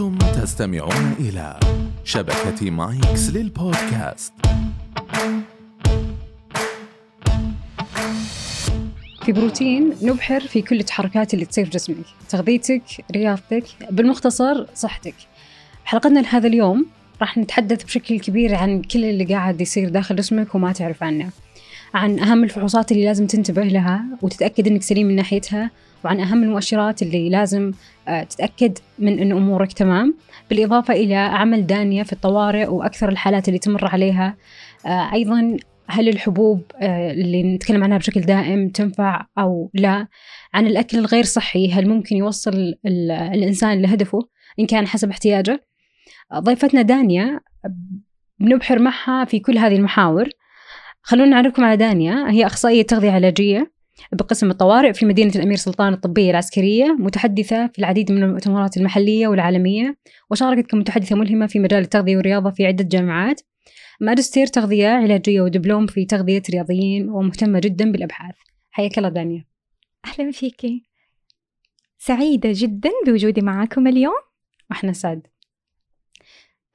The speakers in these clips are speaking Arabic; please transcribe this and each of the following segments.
أنتم تستمعون إلى شبكة مايكس للبودكاست. في بروتين نبحر في كل التحركات اللي تصير في جسمك. تغذيتك رياضتك بالمختصر صحتك. حلقتنا لهذا اليوم راح نتحدث بشكل كبير عن كل اللي قاعد يصير داخل جسمك وما تعرف عنه. عن أهم الفحوصات اللي لازم تنتبه لها وتتأكد أنك سليم من ناحيتها وعن أهم المؤشرات اللي لازم آه، تتأكد من أن أمورك تمام. بالإضافة إلى عمل دانية في الطوارئ وأكثر الحالات اللي تمر عليها. آه، أيضا هل الحبوب آه، اللي نتكلم عنها بشكل دائم تنفع أو لا؟ عن الأكل الغير صحي هل ممكن يوصل الإنسان لهدفه؟ إن كان حسب احتياجه. ضيفتنا دانيا بنبحر معها في كل هذه المحاور. خلونا نعرفكم على دانيا هي أخصائية تغذية علاجية. بقسم الطوارئ في مدينة الأمير سلطان الطبية العسكرية متحدثة في العديد من المؤتمرات المحلية والعالمية وشاركت كمتحدثة ملهمة في مجال التغذية والرياضة في عدة جامعات. ماجستير تغذية علاجية ودبلوم في تغذية رياضيين ومهتمة جدا بالأبحاث. حياك الله دانيا. أهلا فيكي سعيدة جدا بوجودي معكم اليوم. وإحنا سعد.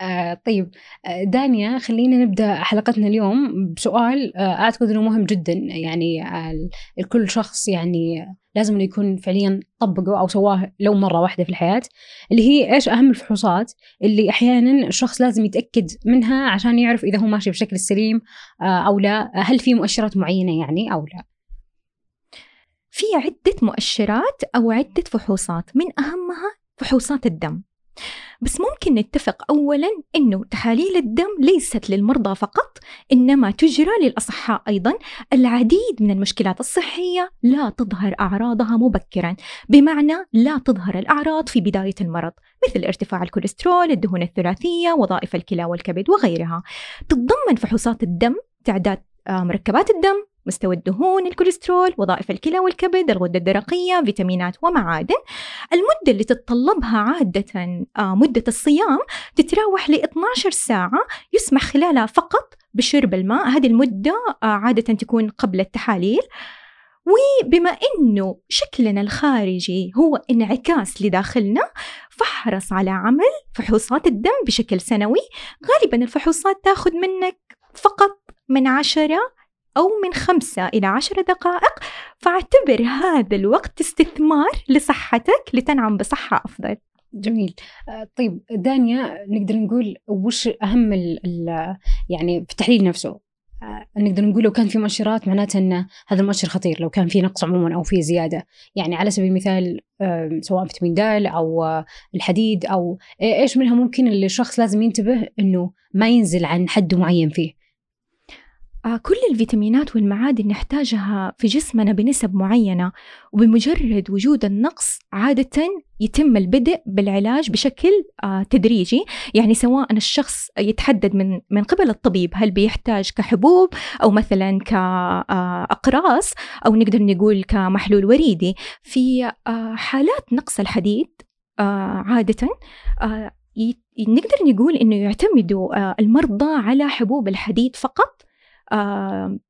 آه طيب. آه دانيا خلينا نبدأ حلقتنا اليوم بسؤال آه أعتقد إنه مهم جدا. يعني آه الكل شخص يعني لازم انه يكون فعليا طبقه أو سواه لو مرة واحدة في الحياة اللي هي إيش أهم الفحوصات اللي أحيانا الشخص لازم يتأكد منها عشان يعرف إذا هو ماشي بشكل سليم أو لا. هل في مؤشرات معينة يعني أو لا؟ في عدة مؤشرات أو عدة فحوصات. من أهمها فحوصات الدم. بس ممكن نتفق أولا أنه تحاليل الدم ليست للمرضى فقط إنما تجرى للأصحاء أيضا. العديد من المشكلات الصحية لا تظهر أعراضها مبكرا بمعنى لا تظهر الأعراض في بداية المرض مثل ارتفاع الكوليسترول الدهون الثلاثية وظائف الكلى والكبد وغيرها. تتضمن فحوصات الدم تعداد آه، مركبات الدم مستوى الدهون الكوليسترول وظائف الكلى والكبد الغدة الدرقية فيتامينات ومعادن. المدة اللي تتطلبها عادة آه، مدة الصيام تتراوح ل 12 ساعة يسمح خلالها فقط بشرب الماء. هذه المدة آه، عادة تكون قبل التحاليل. وبما إنه شكلنا الخارجي هو انعكاس لداخلنا فاحرص على عمل فحوصات الدم بشكل سنوي. غالبا الفحوصات تأخذ منك فقط من عشرة أو من خمسة إلى عشر دقائق فاعتبر هذا الوقت استثمار لصحتك لتنعم بصحة أفضل. جميل. آه، طيب دانيا نقدر نقول وش أهم ال ال يعني في التحليل نفسه؟ آه، نقدر نقول لو كان في مؤشرات معناته إن هذا المؤشر خطير لو كان في نقص عموما أو في زيادة. يعني على سبيل المثال سواء فيتامين د أو الحديد أو إيش منها ممكن الشخص لازم ينتبه إنه ما ينزل عن حد معين فيه؟ كل الفيتامينات والمعادن نحتاجها في جسمنا بنسب معينة وبمجرد وجود النقص عادة يتم البدء بالعلاج بشكل آه، تدريجي. يعني سواء الشخص يتحدد من من قبل الطبيب هل بيحتاج كحبوب أو مثلا كأقراص آه، أو نقدر نقول كمحلول وريدي. في حالات نقص الحديد عادة نقدر نقول إنه يعتمدوا المرضى على حبوب الحديد فقط آه،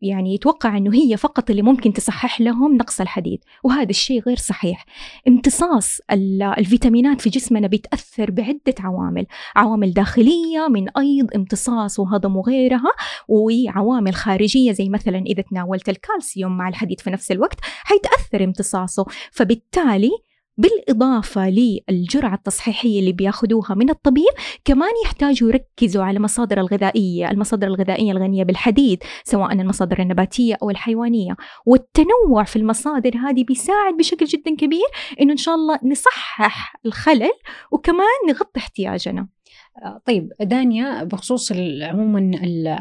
يعني يتوقع أنه هي فقط اللي ممكن تصحح لهم نقص الحديد وهذا الشيء غير صحيح. امتصاص الفيتامينات في جسمنا بيتأثر بعدة عوامل عوامل داخلية من أيض امتصاص وهضم وغيرها وعوامل خارجية زي مثلا إذا تناولت الكالسيوم مع الحديد في نفس الوقت حيتأثر امتصاصه. فبالتالي بالإضافة للجرعة التصحيحية اللي بياخذوها من الطبيب كمان يحتاجوا يركزوا على مصادر الغذائية المصادر الغذائية الغنية بالحديد سواء المصادر النباتية أو الحيوانية. والتنوع في المصادر هذه بيساعد بشكل جدا كبير إنه إن شاء الله نصحح الخلل وكمان نغطي احتياجنا. آه، طيب دانيا بخصوص عموما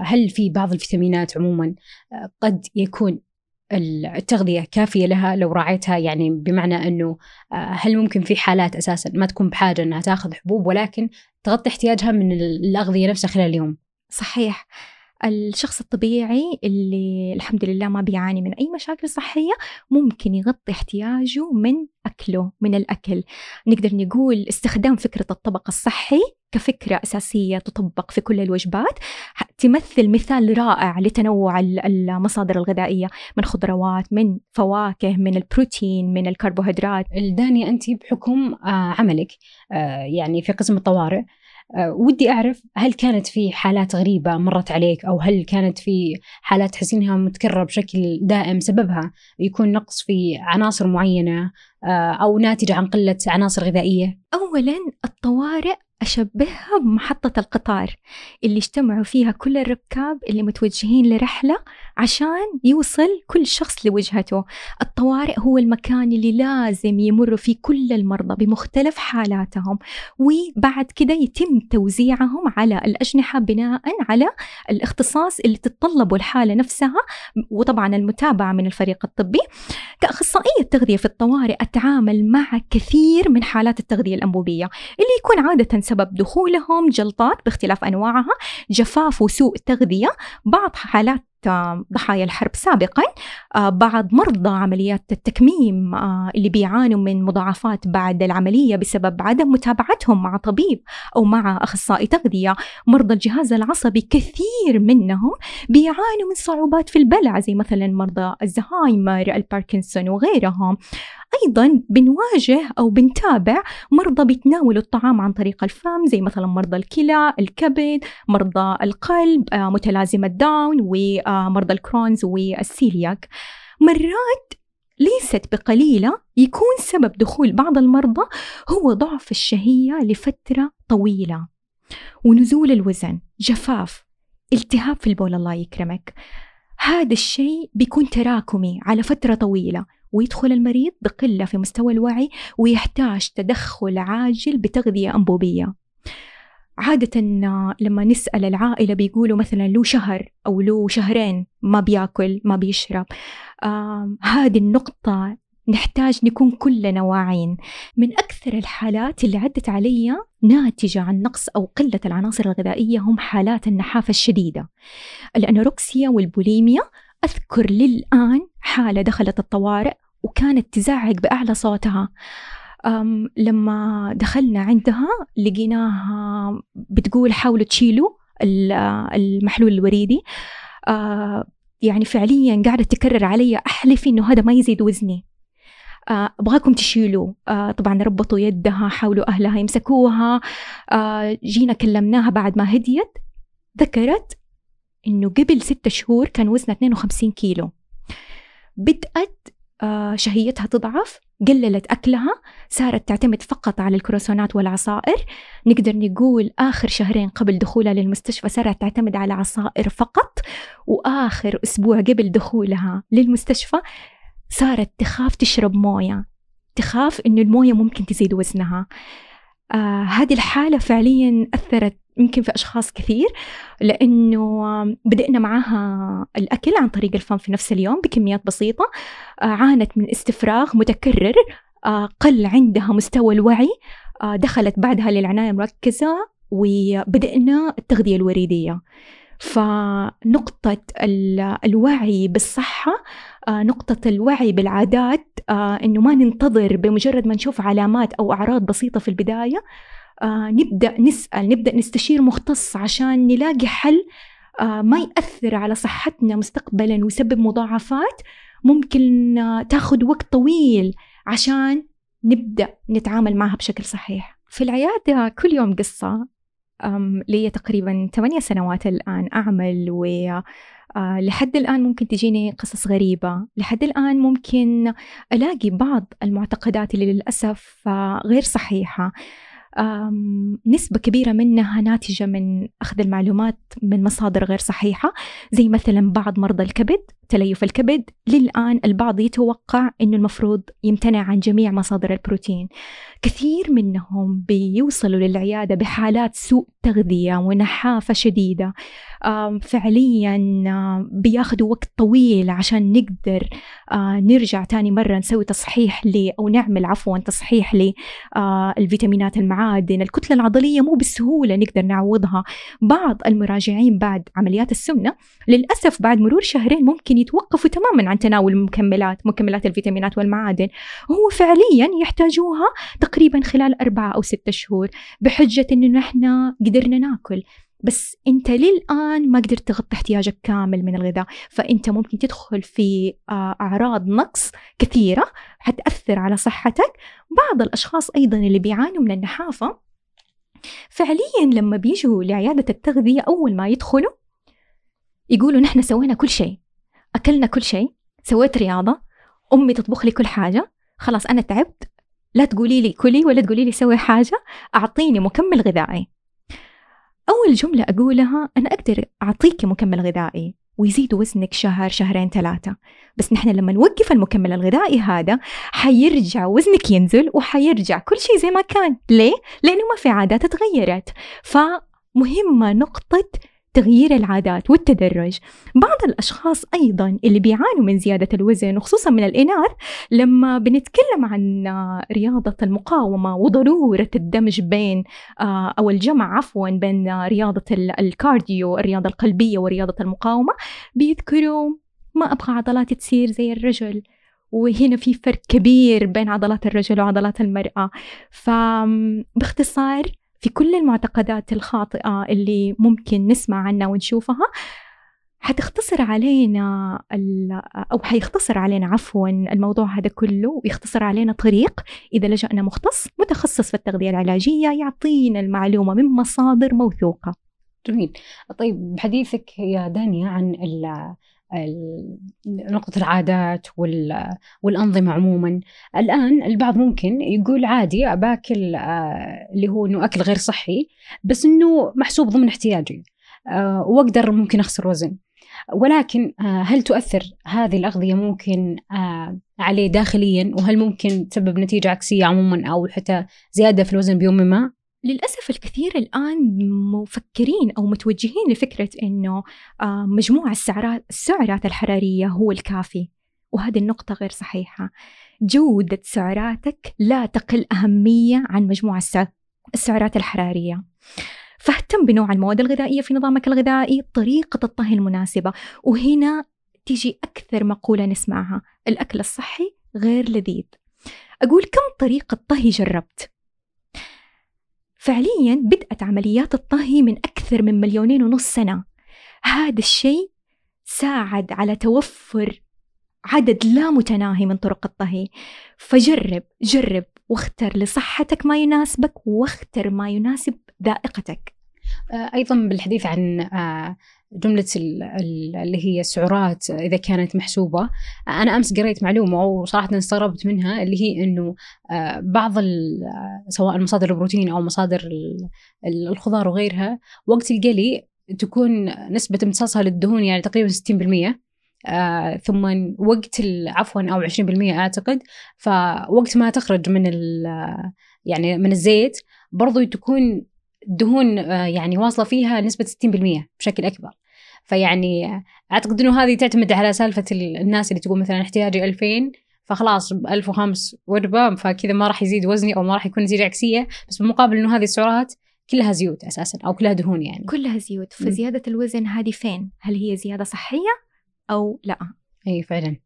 هل في بعض الفيتامينات عموما آه، قد يكون التغذية كافية لها لو راعيتها يعني بمعنى أنه آه، هل ممكن في حالات أساسا ما تكون بحاجة أنها تاخذ حبوب ولكن تغطي احتياجها من الأغذية نفسها خلال اليوم؟ صحيح. الشخص الطبيعي اللي الحمد لله ما بيعاني من أي مشاكل صحية ممكن يغطي احتياجه من أكله من الأكل. نقدر نقول استخدام فكرة الطبق الصحي كفكرة أساسية تطبق في كل الوجبات تمثل مثال رائع لتنوع المصادر الغذائية من خضروات من فواكه من البروتين من الكربوهيدرات. الداني أنت بحكم آه، عملك آه، يعني في قسم الطوارئ ودي أعرف هل كانت في حالات غريبة مرت عليك أو هل كانت في حالات تحسين إنها متكررة بشكل دائم سببها يكون نقص في عناصر معينة أو ناتجة عن قلة عناصر غذائية؟ أولا الطوارئ أشبهها بمحطة القطار اللي اجتمعوا فيها كل الركاب اللي متوجهين لرحلة عشان يوصل كل شخص لوجهته. الطوارئ هو المكان اللي لازم يمر فيه كل المرضى بمختلف حالاتهم وبعد كده يتم توزيعهم على الأجنحة بناء على الاختصاص اللي تتطلبه الحالة نفسها وطبعا المتابعة من الفريق الطبي. كأخصائية تغذية في الطوارئ أتعامل مع كثير من حالات التغذية الأنبوبية اللي يكون عادة سبب دخولهم جلطات باختلاف أنواعها جفاف وسوء تغذية بعض حالات ضحايا الحرب سابقا آه، بعض مرضى عمليات التكميم آه، اللي بيعانوا من مضاعفات بعد العملية بسبب عدم متابعتهم مع طبيب أو مع أخصائي تغذية. مرضى الجهاز العصبي كثير منهم بيعانوا من صعوبات في البلع زي مثلا مرضى الزهايمر الباركنسون وغيرهم. أيضا بنواجه أو بنتابع مرضى بيتناولوا الطعام عن طريق الفم زي مثلا مرضى الكلى الكبد مرضى القلب آه، متلازمة داون ومرضى الكرونز والسيلياك مرات ليست بقليلة يكون سبب دخول بعض المرضى هو ضعف الشهية لفترة طويلة. ونزول الوزن جفاف التهاب في البول الله يكرمك. هذا الشيء بيكون تراكمي على فترة طويلة ويدخل المريض بقلة في مستوى الوعي ويحتاج تدخل عاجل بتغذية أنبوبية. عادة لما نسأل العائلة بيقولوا مثلا له شهر أو له شهرين ما بيأكل ما بيشرب. هذه النقطة نحتاج نكون كلنا واعين من أكثر الحالات اللي عدت علي ناتجة عن نقص أو قلة العناصر الغذائية هم حالات النحافة الشديدة. الأنوركسيا والبوليميا أذكر للآن حالة دخلت الطوارئ وكانت تزعق بأعلى صوتها. لما دخلنا عندها لقيناها بتقول حاولوا تشيلوا المحلول الوريدي. يعني فعليا قاعدة تكرر علي أحلف إنه هذا ما يزيد وزني. أبغاكم تشيلوا. آه طبعا ربطوا يدها حاولوا أهلها يمسكوها. جينا كلمناها بعد ما هديت. ذكرت إنه قبل ستة شهور كان وزنها 52 كيلو. بدأت شهيتها تضعف قللت أكلها صارت تعتمد فقط على الكروسونات والعصائر. نقدر نقول آخر شهرين قبل دخولها للمستشفى صارت تعتمد على عصائر فقط وآخر أسبوع قبل دخولها للمستشفى صارت تخاف تشرب موية. تخاف إنه الموية ممكن تزيد وزنها. آه هذه الحالة فعليا أثرت يمكن في أشخاص كثير لأنه بدأنا معاها الأكل عن طريق الفم في نفس اليوم بكميات بسيطة آه عانت من استفراغ متكرر آه قل عندها مستوى الوعي دخلت بعدها للعناية المركزة وبدأنا التغذية الوريدية. فنقطة الوعي بالصحة آه، نقطة الوعي بالعادات آه، إنه ما ننتظر بمجرد ما نشوف علامات أو أعراض بسيطة في البداية آه، نبدأ نسأل نبدأ نستشير مختص عشان نلاقي حل ما يأثر على صحتنا مستقبلا ويسبب مضاعفات. ممكن تاخذ وقت طويل عشان نبدأ نتعامل معها بشكل صحيح. في العيادة كل يوم قصة. لي تقريبا ثمانية سنوات الآن أعمل و آه، لحد الآن ممكن تجيني قصص غريبة. لحد الآن ممكن ألاقي بعض المعتقدات اللي للأسف آه، غير صحيحة. نسبة كبيرة منها ناتجة من أخذ المعلومات من مصادر غير صحيحة زي مثلا بعض مرضى الكبد تليف الكبد. للآن البعض يتوقع أنه المفروض يمتنع عن جميع مصادر البروتين. كثير منهم بيوصلوا للعيادة بحالات سوء تغذية ونحافة شديدة. فعليا بياخذوا وقت طويل عشان نقدر نرجع تاني مرة نسوي تصحيح ل أو نعمل عفوا تصحيح للفيتامينات المعادنة المعادن الكتلة العضلية مو بسهولة نقدر نعوضها. بعض المراجعين بعد عمليات السمنة للأسف بعد مرور شهرين ممكن يتوقفوا تماما عن تناول المكملات مكملات الفيتامينات والمعادن. هو فعليا يحتاجوها تقريبا خلال أربعة أو ستة شهور بحجة إنه نحن قدرنا ناكل. بس انت للآن ما قدرت تغطي احتياجك كامل من الغذاء فانت ممكن تدخل في آه، أعراض نقص كثيرة حتأثر على صحتك. بعض الأشخاص أيضا اللي بيعانوا من النحافة فعليا لما بيجوا لعيادة التغذية أول ما يدخلوا يقولوا نحن سوينا كل شيء أكلنا كل شيء سويت رياضة أمي تطبخ لي كل حاجة خلاص أنا تعبت لا تقولي لي كلي ولا تقولي لي سوي حاجة أعطيني مكمل غذائي. أول جملة أقولها أنا أقدر أعطيك مكمل غذائي ويزيد وزنك شهر شهرين ثلاثة. بس نحن لما نوقف المكمل الغذائي هذا حيرجع وزنك ينزل وحيرجع كل شيء زي ما كان. ليه؟ لأنه ما في عادات تغيرت. فمهمة نقطة تغيير العادات والتدرج. بعض الأشخاص أيضا اللي بيعانوا من زيادة الوزن وخصوصا من الإناث لما بنتكلم عن رياضة المقاومة وضرورة الدمج بين آه، أو الجمع عفوا بين رياضة الكارديو الرياضة القلبية ورياضة المقاومة بيذكروا ما أبغى عضلاتي تصير زي الرجل وهنا في فرق كبير بين عضلات الرجل وعضلات المرأة. فباختصار في كل المعتقدات الخاطئة اللي ممكن نسمع عنها ونشوفها حتختصر علينا أو حيختصر علينا عفوا الموضوع هذا كله ويختصر علينا طريق إذا لجأنا مختص متخصص في التغذية العلاجية يعطينا المعلومة من مصادر موثوقة. جميل. طيب بحديثك يا دانيا عن نقطة العادات والأنظمة عموما. الآن البعض ممكن يقول عادي باكل آه، اللي هو أنه أكل غير صحي بس أنه محسوب ضمن احتياجي آه، وأقدر ممكن أخسر وزن. ولكن آه، هل تؤثر هذه الأغذية ممكن عليه داخليا؟ وهل ممكن تسبب نتيجة عكسية عموما أو حتى زيادة في الوزن بيوم ما؟ للأسف الكثير الآن مفكرين أو متوجهين لفكرة إنه آه، مجموع السعرات السعرات الحرارية هو الكافي وهذه النقطة غير صحيحة. جودة سعراتك لا تقل أهمية عن مجموع السعرات الحرارية. فاهتم بنوع المواد الغذائية في نظامك الغذائي طريقة الطهي المناسبة وهنا تيجي أكثر مقولة نسمعها الأكل الصحي غير لذيذ. أقول كم طريقة طهي جربت؟ فعليا بدأت عمليات الطهي من أكثر من مليونين ونص سنة. هذا الشيء ساعد على توفر عدد لا متناهي من طرق الطهي. فجرب جرب واختر لصحتك ما يناسبك واختر ما يناسب ذائقتك. آه، أيضا بالحديث عن آه، جملة اللي هي السعرات إذا كانت محسوبة. أنا أمس قريت معلومة وصراحة استغربت منها اللي هي أنه آه، بعض سواء مصادر البروتين أو مصادر الخضار وغيرها وقت القلي تكون نسبة امتصاصها للدهون يعني تقريبا 60% آه ثم وقت عفوا أو 20% أعتقد. فوقت ما تخرج من يعني من الزيت برضو تكون الدهون آه يعني واصلة فيها نسبة 60% بشكل أكبر. فيعني أعتقد إنه هذه تعتمد على سالفة الناس اللي تقول مثلا احتياجي 2000 فخلاص 1005 وجبه فكذا ما راح يزيد وزني أو ما راح يكون نتيجه عكسية. بس بالمقابل إنه هذه السعرات كلها زيوت أساسا أو كلها دهون يعني. كلها زيوت. فزيادة الوزن هذه فين؟ هل هي زيادة صحية أو لا؟ إي فعلا.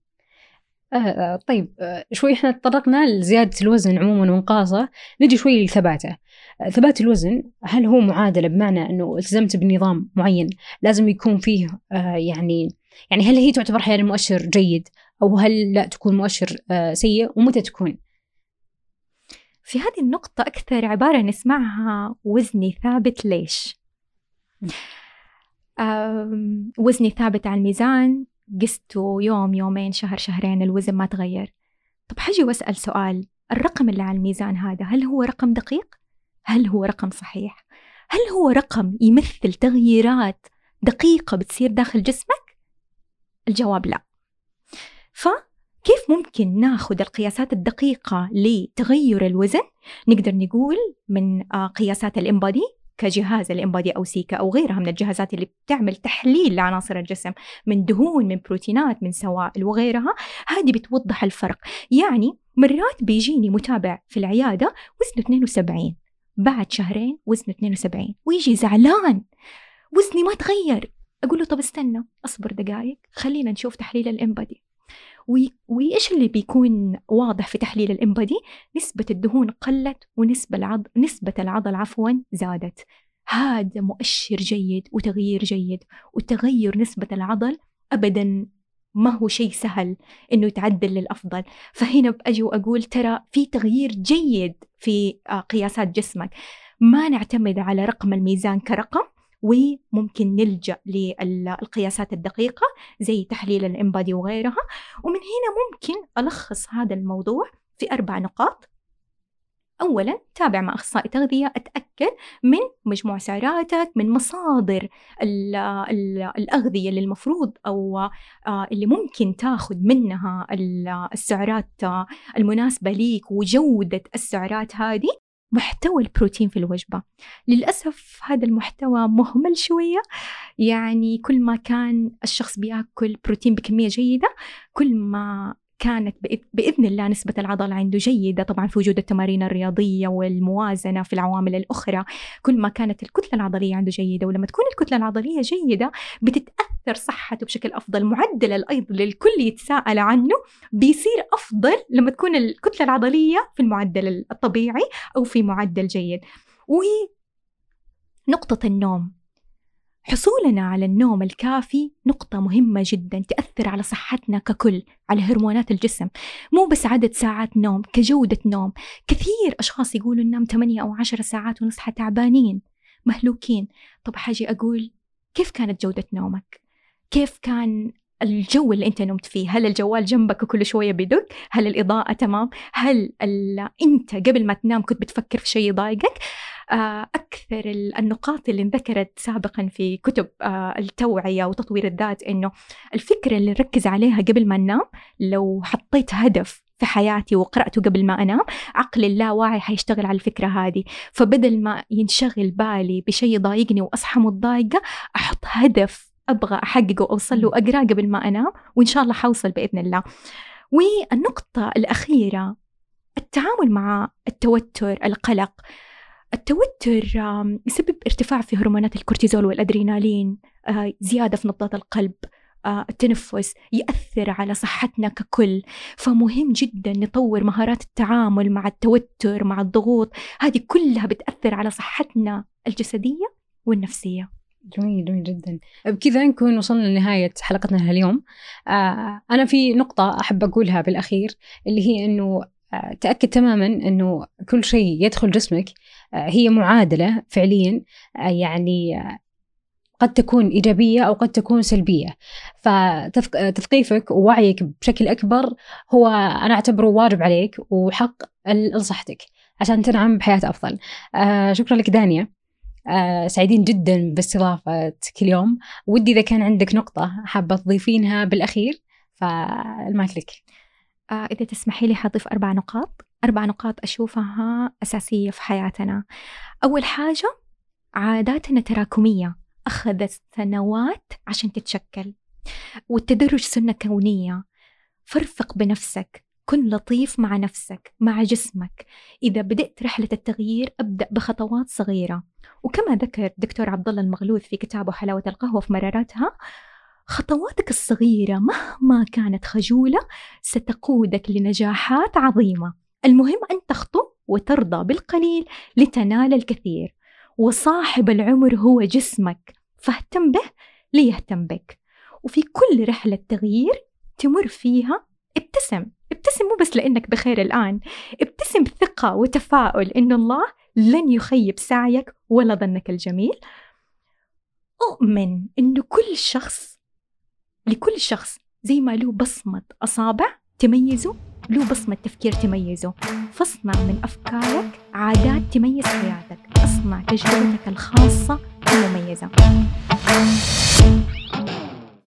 آه, آه، طيب آه شوي إحنا تطرقنا لزيادة الوزن عموما وانقاصه. نجي شوي لثباته. ثبات الوزن هل هو معادلة بمعنى إنه التزمت بنظام معين لازم يكون فيه آه يعني يعني هل هي تعتبر أحيانا مؤشر جيد أو هل لا تكون مؤشر آه سيء ومتى تكون؟ في هذه النقطة أكثر عبارة نسمعها وزني ثابت ليش؟ وزني ثابت على الميزان قسته يوم يومين شهر شهرين الوزن ما تغير طب حجي وأسأل سؤال الرقم اللي على الميزان هذا هل هو رقم دقيق؟ هل هو رقم صحيح؟ هل هو رقم يمثل تغييرات دقيقة بتصير داخل جسمك؟ الجواب لا فكيف ممكن ناخذ القياسات الدقيقة لتغير الوزن؟ نقدر نقول من آه، قياسات الإمبادي كجهاز الإمبادي أو سيكا أو غيرها من الجهازات اللي بتعمل تحليل لعناصر الجسم من دهون من بروتينات من سوائل وغيرها هذه بتوضح الفرق يعني مرات بيجيني متابع في العيادة وزنه 72 بعد شهرين وزنه 72 ويجي زعلان. وزني ما تغير. أقول له طب استنى أصبر دقائق خلينا نشوف تحليل الإمبادي. وإيش اللي بيكون واضح في تحليل الإمبادي؟ نسبة الدهون قلت ونسبة العض... نسبة العضل عفوا زادت. هذا مؤشر جيد وتغيير جيد وتغير نسبة العضل أبدا. ما هو شيء سهل إنه يتعدل للأفضل. فهنا باجي وأقول ترى في تغيير جيد في آه، قياسات جسمك. ما نعتمد على رقم الميزان كرقم وممكن نلجأ للقياسات الدقيقة زي تحليل الامبادي وغيرها. ومن هنا ممكن ألخص هذا الموضوع في أربع نقاط. أولا تابع مع أخصائي تغذية أتأكد من مجموع سعراتك من مصادر ال ال الأغذية اللي المفروض أو آه، اللي ممكن تاخذ منها السعرات المناسبة ليك وجودة السعرات هذه محتوى البروتين في الوجبة. للأسف هذا المحتوى مهمل شوية. يعني كل ما كان الشخص بيأكل بروتين بكمية جيدة كل ما كانت بإذن الله نسبة العضل عنده جيدة طبعا في وجود التمارين الرياضية والموازنة في العوامل الأخرى. كل ما كانت الكتلة العضلية عنده جيدة ولما تكون الكتلة العضلية جيدة بتتأثر صحته بشكل أفضل معدل الأيض للكل يتساءل عنه بيصير أفضل لما تكون الكتلة العضلية في المعدل الطبيعي أو في معدل جيد. ونقطه النوم. حصولنا على النوم الكافي نقطة مهمة جدا تأثر على صحتنا ككل على هرمونات الجسم. مو بس عدد ساعات نوم كجودة نوم. كثير أشخاص يقولوا ننام 8 أو 10 ساعات ونصحى تعبانين مهلوكين. طب حاجي أقول كيف كانت جودة نومك؟ كيف كان الجو اللي أنت نمت فيه؟ هل الجوال جنبك وكل شوية بيدق؟ هل الإضاءة تمام؟ هل أنت قبل ما تنام كنت بتفكر في شيء يضايقك؟ أكثر النقاط اللي انذكرت سابقا في كتب آه، التوعية وتطوير الذات إنه الفكرة اللي نركز عليها قبل ما ننام لو حطيت هدف في حياتي وقرأته قبل ما أنام عقلي اللاواعي حيشتغل على الفكرة هذه. فبدل ما ينشغل بالي بشيء يضايقني وأصحى متضايقة أحط هدف أبغى أحققه أوصل له أقرأ قبل ما أنام وإن شاء الله حوصل بإذن الله. والنقطة الأخيرة التعامل مع التوتر القلق. التوتر يسبب ارتفاع في هرمونات الكورتيزول والأدرينالين آه، زيادة في نبضات القلب آه، التنفس يأثر على صحتنا ككل. فمهم جدا نطور مهارات التعامل مع التوتر مع الضغوط. هذه كلها بتأثر على صحتنا الجسدية والنفسية. جميل جميل جدا. بكذا نكون وصلنا لنهاية حلقتنا اليوم آه أنا في نقطة أحب أقولها بالأخير اللي هي أنه تأكد تماما أنه كل شيء يدخل جسمك آه، هي معادلة فعليا آه، يعني آه، قد تكون إيجابية أو قد تكون سلبية. فتثقيفك ووعيك بشكل أكبر هو أنا أعتبره واجب عليك وحق لصحتك عشان تنعم بحياة أفضل. شكرا لك دانيا. سعيدين جدا باستضافتك اليوم. ودي إذا كان عندك نقطة حابة تضيفينها بالأخير فالمايك لك. آه إذا تسمحي لي حضيف أربع نقاط. أربع نقاط أشوفها أساسية في حياتنا. أول حاجة عاداتنا تراكمية. أخذت سنوات عشان تتشكل. والتدرج سنة كونية. فرفق بنفسك. كن لطيف مع نفسك مع جسمك. إذا بدأت رحلة التغيير أبدأ بخطوات صغيرة. وكما ذكر دكتور عبد الله المغلوث في كتابه حلاوة القهوة في مراراتها خطواتك الصغيرة مهما كانت خجولة ستقودك لنجاحات عظيمة. المهم أن تخطو وترضى بالقليل لتنال الكثير. وصاحب العمر هو جسمك فاهتم به ليهتم بك. وفي كل رحلة تغيير تمر فيها ابتسم. ابتسم مو بس لأنك بخير الآن. ابتسم بثقة وتفاؤل إن الله لن يخيب سعيك ولا ظنك الجميل. أؤمن إنه كل شخص لكل شخص زي ما له بصمة أصابع تميزه له بصمة تفكير تميزه. فاصنع من أفكارك عادات تميز حياتك. اصنع تجربتك الخاصة المميزة